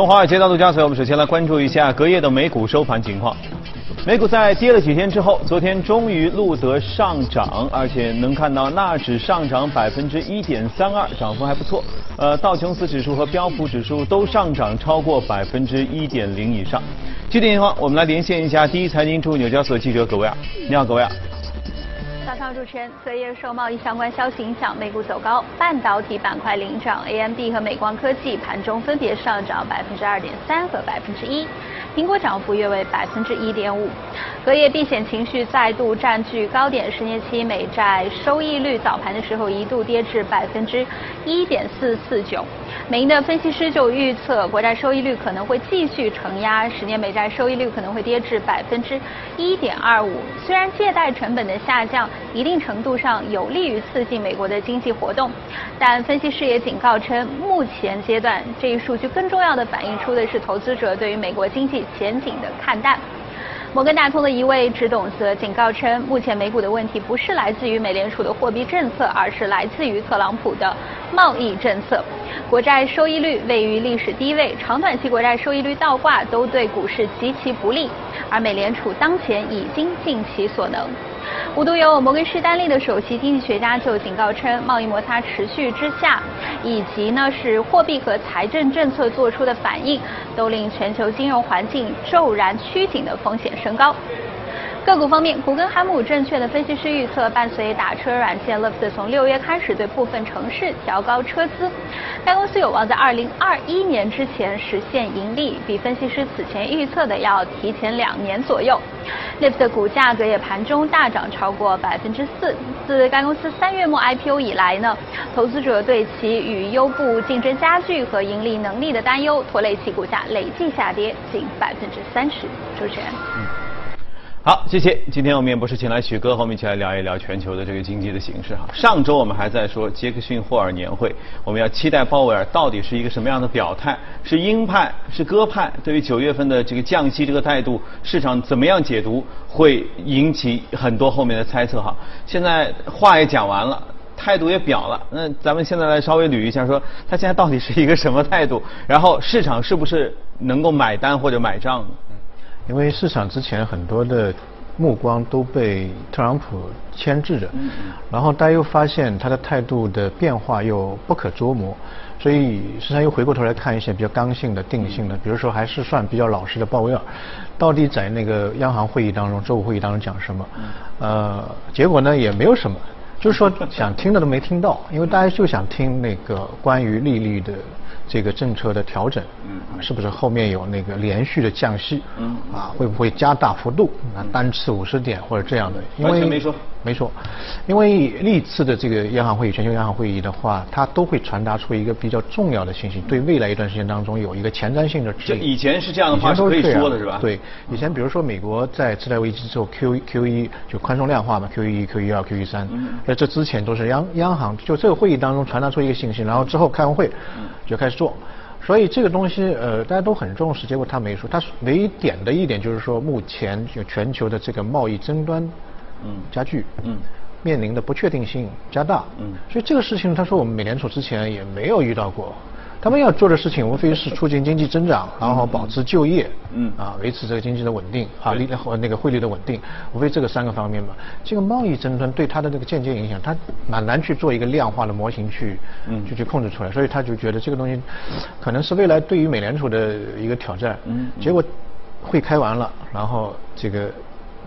从华尔街到陆家嘴，我们首先来关注一下隔夜的美股收盘情况。美股在跌了几天之后，昨天终于录得上涨，而且能看到纳指上涨百分之一点三二，涨幅还不错。呃，道琼斯指数和标普指数都上涨超过百分之一点零以上。具体情况，我们来连线一下第一财经驻纽交所记者葛维尔。你好，葛维尔。上主持人，昨夜受贸易相关消息影响，美股走高，半导体板块领涨，AMD 和美光科技盘中分别上涨百分之二点三和百分之一。苹果涨幅约为百分之一点五，隔夜避险情绪再度占据高点，十年期美债收益率早盘的时候一度跌至百分之一点四四九。美银的分析师就预测，国债收益率可能会继续承压，十年美债收益率可能会跌至百分之一点二五。虽然借贷成本的下降一定程度上有利于刺激美国的经济活动，但分析师也警告称，目前阶段这一数据更重要的反映出的是投资者对于美国经济。前景的看淡。摩根大通的一位执董则警告称，目前美股的问题不是来自于美联储的货币政策，而是来自于特朗普的贸易政策。国债收益率位于历史低位，长短期国债收益率倒挂都对股市极其不利，而美联储当前已经尽其所能。无独有偶，摩根士丹利的首席经济学家就警告称，贸易摩擦持续之下，以及呢是货币和财政政策做出的反应，都令全球金融环境骤然趋紧的风险升高。个股方面，古根海姆证券的分析师预测，伴随打车软件 Lyft 从六月开始对部分城市调高车资，该公司有望在二零二一年之前实现盈利，比分析师此前预测的要提前两年左右。Lyft 的股价格也盘中大涨超过百分之四，自该公司三月末 IPO 以来呢，投资者对其与优步竞争加剧和盈利能力的担忧，拖累其股价累计下跌近百分之三十。主持人。好，谢谢。今天我们也不是请来许哥和我们一起来聊一聊全球的这个经济的形势哈。上周我们还在说杰克逊霍尔年会，我们要期待鲍威尔到底是一个什么样的表态，是鹰派是鸽派？对于九月份的这个降息这个态度，市场怎么样解读，会引起很多后面的猜测哈。现在话也讲完了，态度也表了，那咱们现在来稍微捋一下，说他现在到底是一个什么态度？然后市场是不是能够买单或者买账？因为市场之前很多的目光都被特朗普牵制着，然后大家又发现他的态度的变化又不可捉摸，所以市场又回过头来看一些比较刚性的、定性的，比如说还是算比较老实的鲍威尔，到底在那个央行会议当中、周五会议当中讲什么？呃，结果呢也没有什么，就是说想听的都没听到，因为大家就想听那个关于利率的。这个政策的调整，嗯，是不是后面有那个连续的降息？嗯，啊，会不会加大幅度？啊，单次五十点或者这样的？因为没说。没错，因为历次的这个央行会议、全球央行会议的话，它都会传达出一个比较重要的信息，对未来一段时间当中有一个前瞻性的指引。以前是这样的话是可以说的是吧？对，以前比如说美国在次贷危机之后，Q 一 Q 一就宽松量化嘛，Q 一 Q 一二 Q 一三，在这之前都是央央行就这个会议当中传达出一个信息，然后之后开完会就开始做。所以这个东西，呃，大家都很重视，结果他没说。他唯一点的一点就是说，目前就全球的这个贸易争端，嗯，加剧，嗯，面临的不确定性加大，嗯，所以这个事情，他说我们美联储之前也没有遇到过。他们要做的事情无非是促进经济增长，然后保持就业，嗯，啊，维持这个经济的稳定，啊，利和那个汇率的稳定，无非这个三个方面嘛。这个贸易争端对他的那个间接影响，他蛮难去做一个量化的模型去，嗯，就去控制出来。所以他就觉得这个东西可能是未来对于美联储的一个挑战。嗯，结果会开完了，然后这个。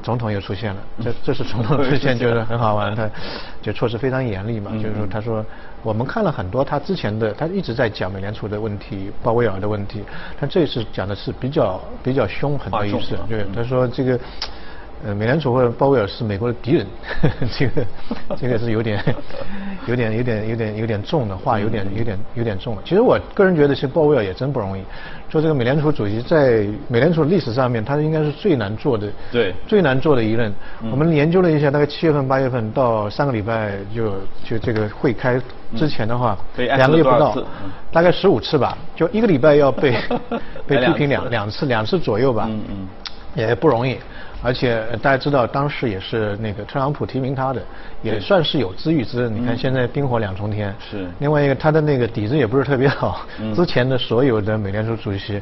总统又出现了，这这是总统出现就是很好玩，他就措施非常严厉嘛，就是说他说我们看了很多他之前的，他一直在讲美联储的问题，鲍威尔的问题，他这次讲的是比较比较凶狠的意思，对，他说这个。呃，美联储或者鲍威尔是美国的敌人，这个这个是有点 有点有点有点有点重的话，有点有点有点重了。其实我个人觉得，其实鲍威尔也真不容易。做这个美联储主席，在美联储历史上面，他应该是最难做的，对，最难做的一任。我们研究了一下，大概七月份、八月份到上个礼拜就就这个会开之前的话，两个月不到，大概十五次吧，就一个礼拜要被 被批评两两次两次左右吧，嗯嗯，也不容易。而且大家知道，当时也是那个特朗普提名他的，也算是有资预支。你看现在冰火两重天。是。另外一个，他的那个底子也不是特别好。嗯。之前的所有的美联储主席，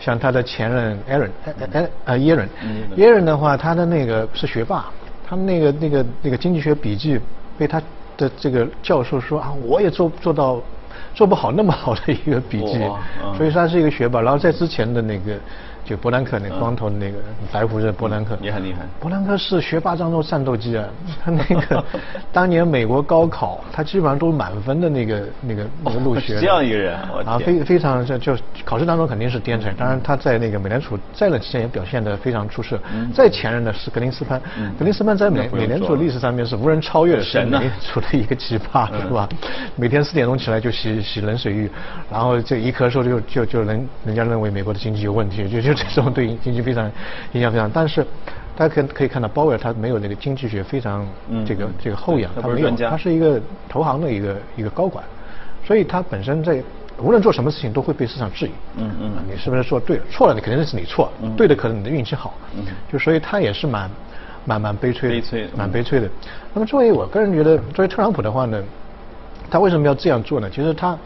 像他的前任艾伦，哎哎呃耶伦，耶伦的话，他的那个是学霸，他们那个那个那个经济学笔记被他的这个教授说啊，我也做做到做不好那么好的一个笔记，所以他是一个学霸。然后在之前的那个。就伯南克那光头的那个白胡子伯南克也很厉害。伯南克是学霸当中战斗机啊，他那个当年美国高考，他基本上都是满分的那个那个那个入学。这样一个人，啊，非非常就就考试当中肯定是天才。当然他在那个美联储在任期间也表现得非常出色。在前任的是格林斯潘，格林斯潘在美美联储历史上面是无人超越的，是美联储的一个奇葩，是吧？每天四点钟起来就洗洗冷水浴，然后这一咳嗽就就就人人家认为美国的经济有问题，就就。这种对经济非常影响非常，但是大家可可以看到鲍威尔他没有那个经济学非常这个这个后仰，他没有，他是一个投行的一个一个高管，所以他本身在无论做什么事情都会被市场质疑。嗯嗯，你是不是做对了？错了，你肯定是你错，对的可能你的运气好。嗯，就所以他也是蛮蛮蛮悲催，悲催，蛮悲催的。那么作为我个人觉得，作为特朗普的话呢，他为什么要这样做呢？其实他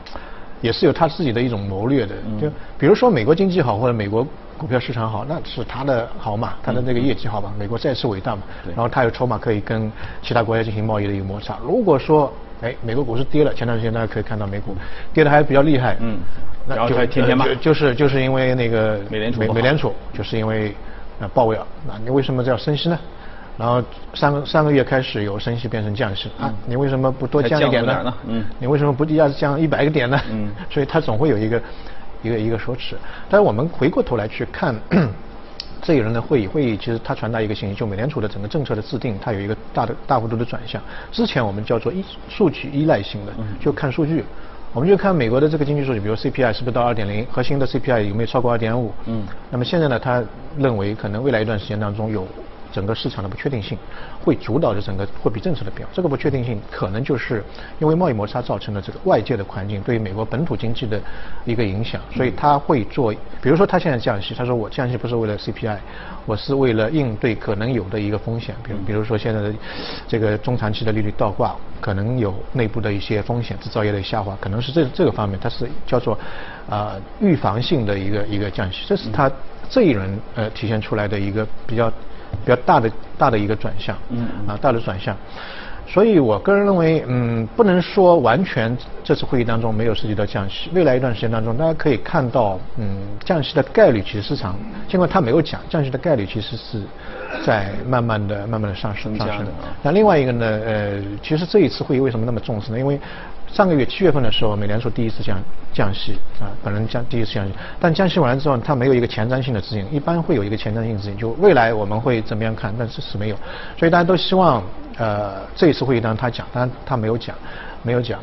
也是有他自己的一种谋略的。就比如说美国经济好或者美国。股票市场好，那是他的好嘛，他的那个业绩好嘛，美国再次伟大嘛，然后他有筹码可以跟其他国家进行贸易的一个摩擦。如果说，哎，美国股市跌了，前段时间大家可以看到美股跌的还比较厉害，嗯，然后就天天骂，就是就是因为那个美联储，美美联储就是因为呃鲍威尔，那你为什么要升息呢？然后上个上个月开始由升息变成降息啊，你为什么不多降一点呢？嗯，你为什么不一下子降一百个点呢？嗯，所以他总会有一个。一个一个说辞，但是我们回过头来去看 这一轮的会议，会议其实它传达一个信息，就美联储的整个政策的制定，它有一个大的大幅度的转向。之前我们叫做依数据依赖性的，就看数据，我们就看美国的这个经济数据，比如 CPI 是不是到二点零，核心的 CPI 有没有超过二点五？嗯，那么现在呢，他认为可能未来一段时间当中有。整个市场的不确定性会主导着整个货币政策的变化。这个不确定性可能就是因为贸易摩擦造成的这个外界的环境对于美国本土经济的一个影响，所以他会做，比如说他现在降息，他说我降息不是为了 CPI，我是为了应对可能有的一个风险，比如比如说现在的这个中长期的利率倒挂，可能有内部的一些风险，制造业的下滑，可能是这这个方面，它是叫做啊预防性的一个一个降息，这是他这一轮呃体现出来的一个比较。比较大的大的一个转向，嗯啊大的转向，所以我个人认为，嗯不能说完全这次会议当中没有涉及到降息，未来一段时间当中，大家可以看到，嗯降息的概率其实市场，尽管他没有讲，降息的概率其实是在慢慢的慢慢的上升上升。那另外一个呢，呃其实这一次会议为什么那么重视呢？因为上个月七月份的时候，美联储第一次降降息啊，本人降第一次降息，但降息完了之后，它没有一个前瞻性的指引，一般会有一个前瞻性指引，就未来我们会怎么样看，但是是没有，所以大家都希望呃这一次会议当中他讲，但他没有讲，没有讲，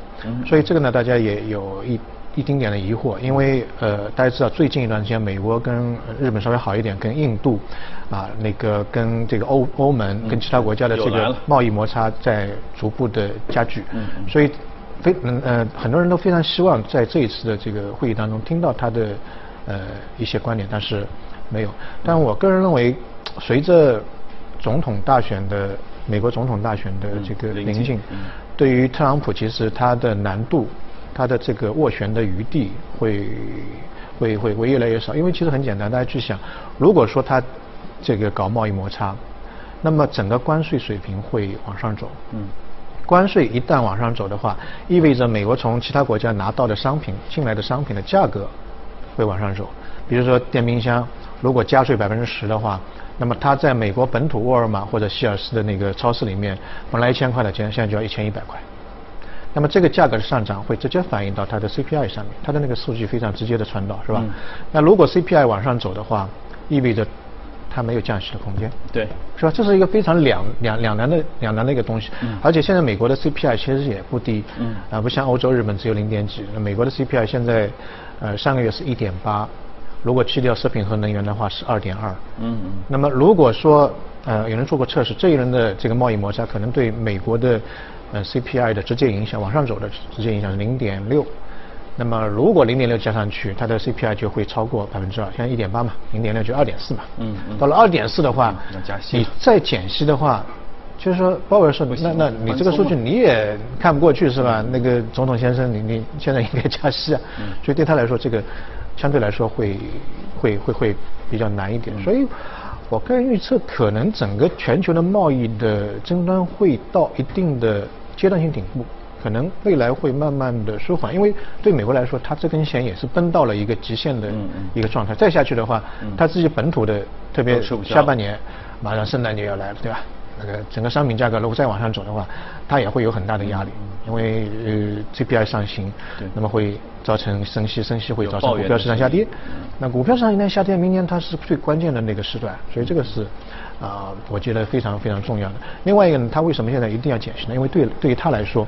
所以这个呢大家也有一一丁点的疑惑，因为呃大家知道最近一段时间美国跟日本稍微好一点，跟印度啊那个跟这个欧欧盟跟其他国家的这个贸易摩擦在逐步的加剧，嗯。所以。非嗯呃很多人都非常希望在这一次的这个会议当中听到他的呃一些观点，但是没有。但我个人认为，随着总统大选的美国总统大选的这个临近，对于特朗普其实他的难度，他的这个斡旋的余地会会会会越来越少。因为其实很简单，大家去想，如果说他这个搞贸易摩擦，那么整个关税水平会往上走。嗯。关税一旦往上走的话，意味着美国从其他国家拿到的商品进来的商品的价格会往上走。比如说电冰箱，如果加税百分之十的话，那么它在美国本土沃尔玛或者希尔斯的那个超市里面，本来一千块的钱，现在就要一千一百块。那么这个价格的上涨会直接反映到它的 CPI 上面，它的那个数据非常直接的传导，是吧？那如果 CPI 往上走的话，意味着。它没有降息的空间，对，是吧？这是一个非常两两两难的两难的一个东西。嗯。而且现在美国的 CPI 其实也不低，嗯。啊，不像欧洲、日本只有零点几，美国的 CPI 现在，呃，上个月是一点八，如果去掉食品和能源的话是二点二。嗯嗯。那么如果说，呃，有人做过测试，这一轮的这个贸易摩擦可能对美国的，呃，CPI 的直接影响，往上走的直接影响是零点六。那么如果零点六加上去，它的 CPI 就会超过百分之二，现在一点八嘛，零点六就二点四嘛。嗯嗯。到了二点四的话，你再减息的话，就是说鲍威尔说，那那你这个数据你也看不过去是吧？那个总统先生，你你现在应该加息啊。嗯。所以对他来说，这个相对来说会会会会比较难一点。所以我个人预测，可能整个全球的贸易的争端会到一定的阶段性顶部。可能未来会慢慢的舒缓，因为对美国来说，它这根弦也是绷到了一个极限的一个状态。再下去的话，它自己本土的，特别下半年，马上圣诞节要来了，对吧？那个整个商品价格如果再往上走的话，它也会有很大的压力，因为呃 GPI 上行，那么会造成升息，升息会造成股票市场下跌。那股票市场一旦下跌，明年它是最关键的那个时段，所以这个是啊，我觉得非常非常重要的。另外一个呢，它为什么现在一定要减息呢？因为对对于它来说。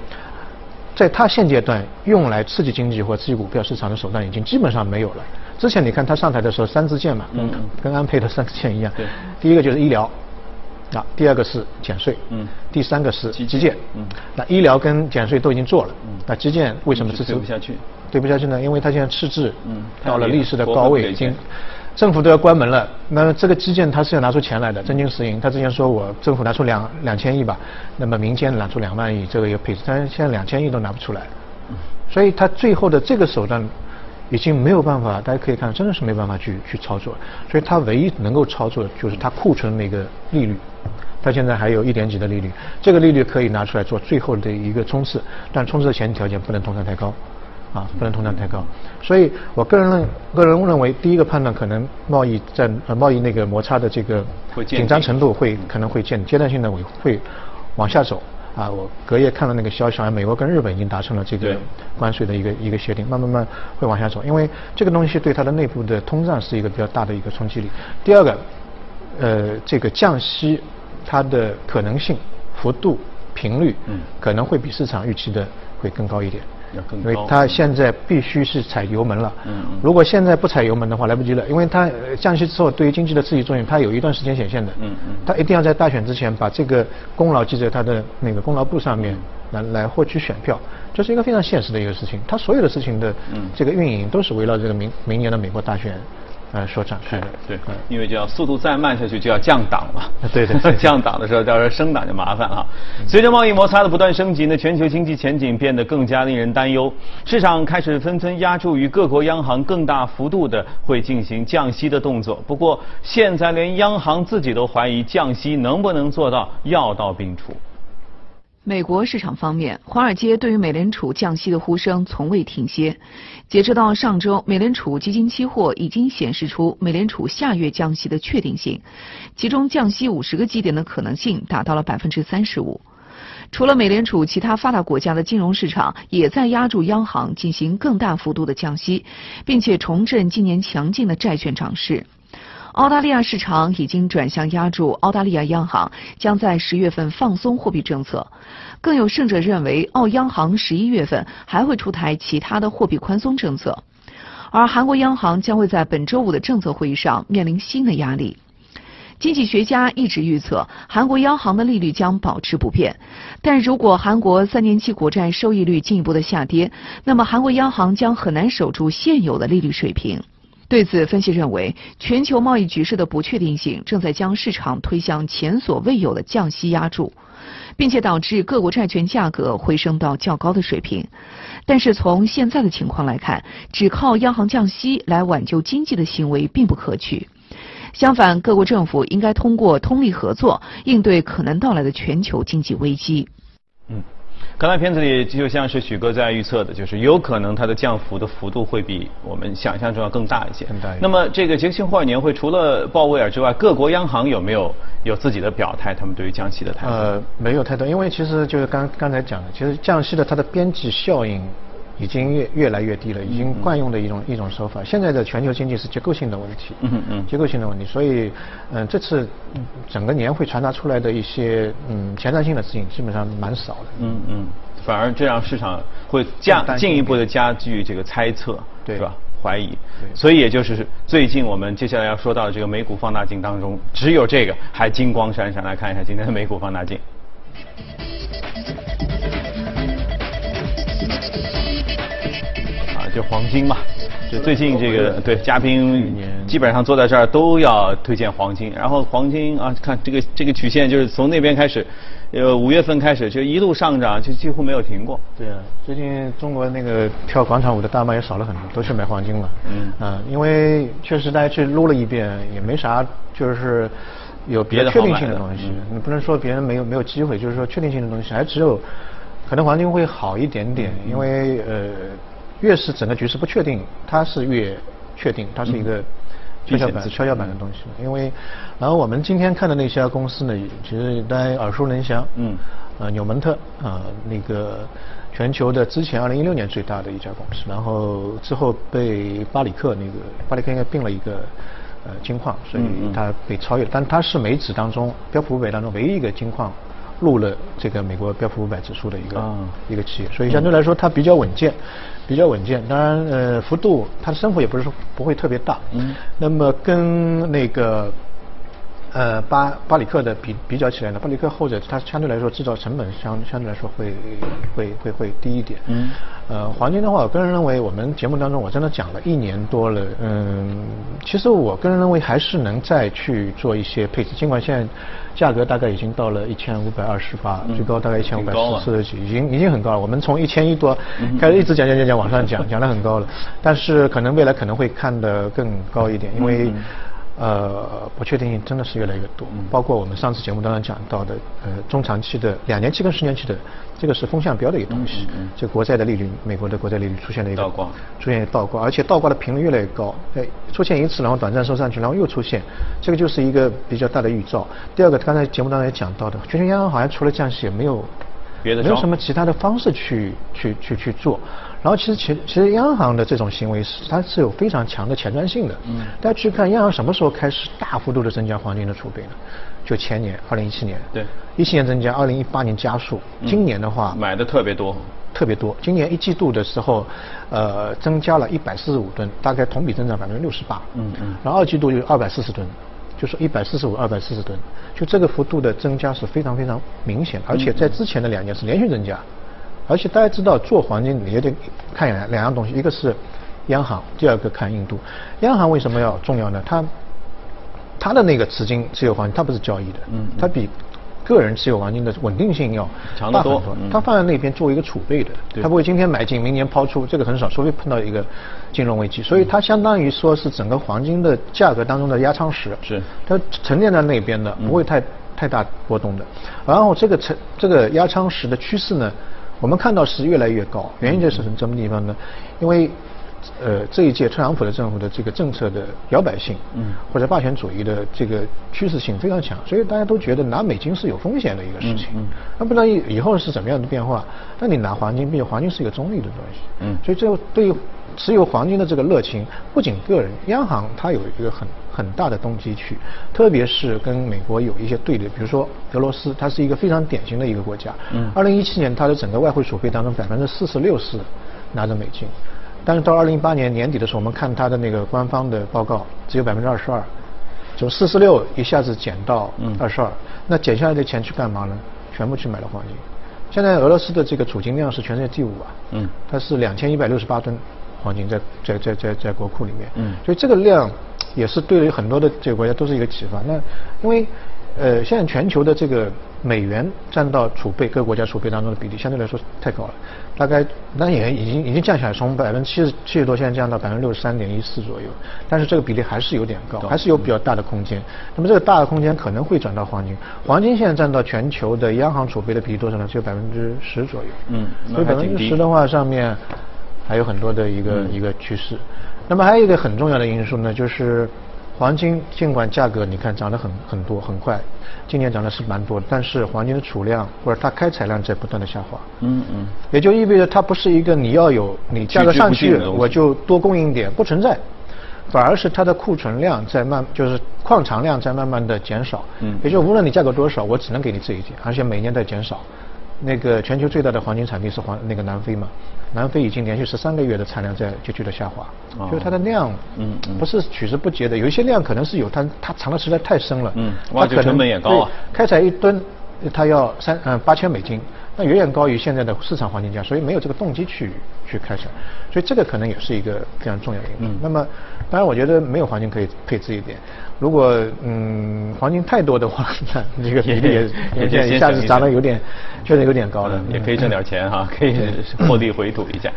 在他现阶段用来刺激经济或刺激股票市场的手段已经基本上没有了。之前你看他上台的时候三支箭嘛，嗯，跟安倍的三支箭一样。对。第一个就是医疗，啊，第二个是减税，嗯，第三个是基建，嗯。那医疗跟减税都已经做了，嗯。那基建为什么支持不下去？对不下去呢？因为他现在赤字，嗯，到了历史的高位，已经。政府都要关门了，那这个基建它是要拿出钱来的，真金实银。他之前说我政府拿出两两千亿吧，那么民间拿出两万亿，这个一个配置，但是现在两千亿都拿不出来，所以他最后的这个手段已经没有办法，大家可以看，真的是没办法去去操作。所以他唯一能够操作就是他库存那个利率，他现在还有一点几的利率，这个利率可以拿出来做最后的一个冲刺，但冲刺的前提条件不能通胀太高。啊，不能通胀太高，所以我个人认个人认为，第一个判断可能贸易战呃贸易那个摩擦的这个紧张程度会可能会见阶段性的会会往下走啊。我隔夜看了那个消息，好像美国跟日本已经达成了这个关税的一个一个协定，慢慢慢会往下走，因为这个东西对它的内部的通胀是一个比较大的一个冲击力。第二个，呃，这个降息它的可能性、幅度、频率，嗯，可能会比市场预期的会更高一点。因为它现在必须是踩油门了。嗯。如果现在不踩油门的话，来不及了。因为它降息之后，对于经济的刺激作用，它有一段时间显现的。嗯嗯。它一定要在大选之前把这个功劳记在它的那个功劳簿上面，来来获取选票，这是一个非常现实的一个事情。它所有的事情的这个运营都是围绕这个明明年的美国大选。呃，说展开的，对，因为就要速度再慢下去就要降档了，对对，降档的时候到时候升档就麻烦了。随着贸易摩擦的不断升级呢，全球经济前景变得更加令人担忧，市场开始纷纷压注于各国央行更大幅度的会进行降息的动作。不过现在连央行自己都怀疑降息能不能做到药到病除。美国市场方面，华尔街对于美联储降息的呼声从未停歇。截止到上周，美联储基金期货已经显示出美联储下月降息的确定性，其中降息五十个基点的可能性达到了百分之三十五。除了美联储，其他发达国家的金融市场也在压住央行进行更大幅度的降息，并且重振今年强劲的债券涨势。澳大利亚市场已经转向压住澳大利亚央行将在十月份放松货币政策，更有甚者认为澳央行十一月份还会出台其他的货币宽松政策，而韩国央行将会在本周五的政策会议上面临新的压力。经济学家一直预测韩国央行的利率将保持不变，但如果韩国三年期国债收益率进一步的下跌，那么韩国央行将很难守住现有的利率水平。对此，分析认为，全球贸易局势的不确定性正在将市场推向前所未有的降息压注，并且导致各国债券价格回升到较高的水平。但是从现在的情况来看，只靠央行降息来挽救经济的行为并不可取。相反，各国政府应该通过通力合作，应对可能到来的全球经济危机。嗯。刚才片子里就像是许哥在预测的，就是有可能它的降幅的幅度会比我们想象中要更大一些。更大。那么这个杰克逊霍尔年会除了鲍威尔之外，各国央行有没有有自己的表态？他们对于降息的态度？呃，没有太多，因为其实就是刚刚才讲的，其实降息的它的边际效应。已经越越来越低了，已经惯用的一种一种手法。现在的全球经济是结构性的问题，嗯嗯，结构性的问题。所以，嗯，这次整个年会传达出来的一些嗯前瞻性的事情，基本上蛮少的。嗯嗯，反而这让市场会加进一步的加剧这个猜测，对吧？怀疑。所以也就是最近我们接下来要说到的这个美股放大镜当中，只有这个还金光闪闪。来看一下今天的美股放大镜。就黄金嘛，就最近这个对嘉宾基本上坐在这儿都要推荐黄金，然后黄金啊，看这个这个曲线就是从那边开始，呃五月份开始就一路上涨，就几乎没有停过。对啊，最近中国那个跳广场舞的大妈也少了很多，都去买黄金了。嗯啊，因为确实大家去撸了一遍，也没啥就是有别的确定性的东西。你不能说别人没有没有机会，就是说确定性的东西还只有。可能黄金会好一点点，因为呃，越是整个局势不确定，它是越确定，它是一个跷跷板、跷跷板的东西。因为，然后我们今天看的那家公司呢，其实大家耳熟能详。嗯。呃，纽蒙特啊，那个全球的之前二零一六年最大的一家公司，然后之后被巴里克那个巴里克应该并了一个呃金矿，所以它被超越了。但它是美指当中标普五百当中唯一一个金矿。入了这个美国标普五百指数的一个一个企业，所以相对来说它比较稳健，比较稳健。当然，呃，幅度它的升幅也不是说不会特别大。嗯。那么跟那个。呃，巴巴里克的比比较起来呢，巴里克后者它相对来说制造成本相相对来说会会会会低一点。嗯。呃，黄金的话，我个人认为我们节目当中我真的讲了一年多了，嗯，其实我个人认为还是能再去做一些配置，尽管现在价格大概已经到了一千五百二十八，最高大概一千五百四十几，已经已经很高了。我们从一千一多开始一直讲讲讲讲往上讲，讲的很高了，但是可能未来可能会看得更高一点，因为。呃，不确定性真的是越来越多，包括我们上次节目当中讲到的，呃，中长期的两年期跟十年期的，这个是风向标的一个东西。这国债的利率，美国的国债利率出现了一个倒挂，出现倒挂，而且倒挂的频率越来越高。哎，出现一次，然后短暂收上去，然后又出现，这个就是一个比较大的预兆。第二个，刚才节目当中也讲到的，全球央行好像除了降息也没有。别的没有什么其他的方式去去去去做，然后其实其其实央行的这种行为是它是有非常强的前瞻性的。嗯。大家去看央行什么时候开始大幅度的增加黄金的储备呢？就前年，二零一七年。对。一七年增加，二零一八年加速。今年的话。买的特别多。特别多。今年一季度的时候，呃，增加了一百四十五吨，大概同比增长百分之六十八。嗯嗯。然后二季度有二百四十吨。就是一百四十五、二百四十吨，就这个幅度的增加是非常非常明显，而且在之前的两年是连续增加，而且大家知道做黄金你也得看两两样东西，一个是央行，第二个看印度。央行为什么要重要呢？它它的那个资金持有黄金，它不是交易的，它比。个人持有黄金的稳定性要强得多，它放在那边作为一个储备的，它不会今天买进，明年抛出，这个很少，除非碰到一个金融危机。所以它相当于说是整个黄金的价格当中的压舱石，是它沉淀在那边的，不会太太大波动的。然后这个沉这个压舱石的趋势呢，我们看到是越来越高，原因就是从什么地方呢？因为。呃，这一届特朗普的政府的这个政策的摇摆性，嗯，或者霸权主义的这个趋势性非常强，所以大家都觉得拿美金是有风险的一个事情。嗯，那不知道以以后是怎么样的变化？那你拿黄金，毕竟黄金是一个中立的东西。嗯，所以这对于持有黄金的这个热情，不仅个人，央行它有一个很很大的动机去，特别是跟美国有一些对立，比如说俄罗斯，它是一个非常典型的一个国家。嗯，二零一七年它的整个外汇储备当中，百分之四十六是拿着美金。但是到二零一八年年底的时候，我们看它的那个官方的报告，只有百分之二十二，从四十六一下子减到二十二。那减下来的钱去干嘛呢？全部去买了黄金。现在俄罗斯的这个储金量是全世界第五啊，嗯，它是两千一百六十八吨黄金在在在在在国库里面，嗯，所以这个量也是对于很多的这个国家都是一个启发。那因为。呃，现在全球的这个美元占到储备各国家储备当中的比例相对来说太高了，大概那也已经已经降下来，从百分之七十七十多现在降到百分之六十三点一四左右，但是这个比例还是有点高，还是有比较大的空间。那么这个大的空间可能会转到黄金，黄金现在占到全球的央行储备的比例多少呢？只有百分之十左右。嗯，所以百分之十的话，上面还有很多的一个一个趋势。那么还有一个很重要的因素呢，就是。黄金尽管价格你看涨得很很多很快，今年涨的是蛮多的，但是黄金的储量或者它开采量在不断的下滑。嗯嗯。也就意味着它不是一个你要有你价格上去我就多供应点不存在，反而是它的库存量在慢就是矿藏量在慢慢的减少。嗯。也就无论你价格多少，我只能给你这一点，而且每年在减少。那个全球最大的黄金产地是黄那个南非嘛？南非已经连续十三个月的产量在急剧的下滑，就是它的量，嗯，不是取之不竭的。有一些量可能是有，但它藏的实在太深了，嗯，挖掘成本也高啊。开采一吨，它要三嗯八千美金，那远远高于现在的市场黄金价，所以没有这个动机去去开采，所以这个可能也是一个非常重要的因素。那么，当然我觉得没有黄金可以配置一点，如果嗯黄金太多的话，那这个 比例也也一下子涨得有点，确实有点高了，也可以挣点钱哈，可以获利回吐一下。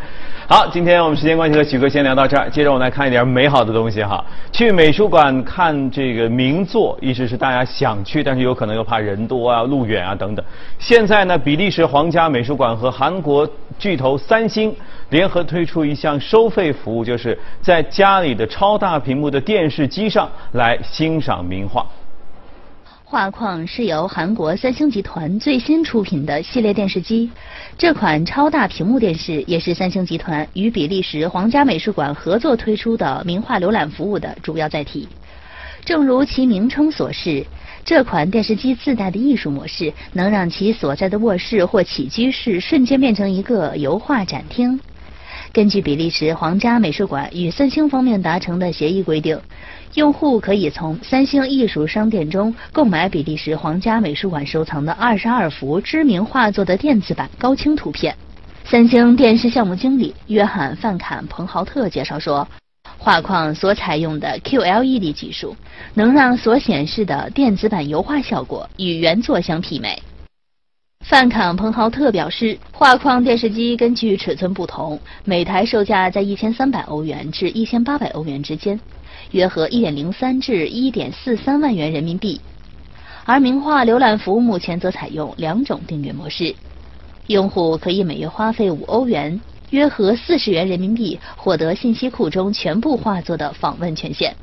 好，今天我们时间关系和许哥先聊到这儿，接着我们来看一点美好的东西哈。去美术馆看这个名作，一直是大家想去，但是有可能又怕人多啊、路远啊等等。现在呢，比利时皇家美术馆和韩国巨头三星联合推出一项收费服务，就是在家里的超大屏幕的电视机上来欣赏名画。画框是由韩国三星集团最新出品的系列电视机，这款超大屏幕电视也是三星集团与比利时皇家美术馆合作推出的名画浏览服务的主要载体。正如其名称所示，这款电视机自带的艺术模式能让其所在的卧室或起居室瞬间变成一个油画展厅。根据比利时皇家美术馆与三星方面达成的协议规定，用户可以从三星艺术商店中购买比利时皇家美术馆收藏的二十二幅知名画作的电子版高清图片。三星电视项目经理约翰·范坎彭豪特介绍说，画框所采用的 QLED 技术能让所显示的电子版油画效果与原作相媲美。范坎彭豪特表示，画框电视机根据尺寸不同，每台售价在一千三百欧元至一千八百欧元之间，约合一点零三至一点四三万元人民币。而名画浏览服务目前则采用两种订阅模式，用户可以每月花费五欧元，约合四十元人民币，获得信息库中全部画作的访问权限，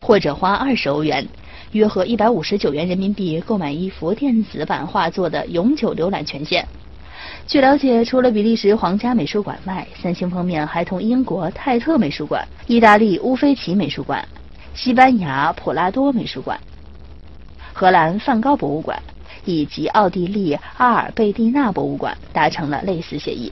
或者花二十欧元。约合一百五十九元人民币购买一幅电子版画作的永久浏览权限。据了解，除了比利时皇家美术馆外，三星方面还同英国泰特美术馆、意大利乌菲齐美术馆、西班牙普拉多美术馆、荷兰梵高博物馆以及奥地利阿尔贝蒂纳博物馆达成了类似协议。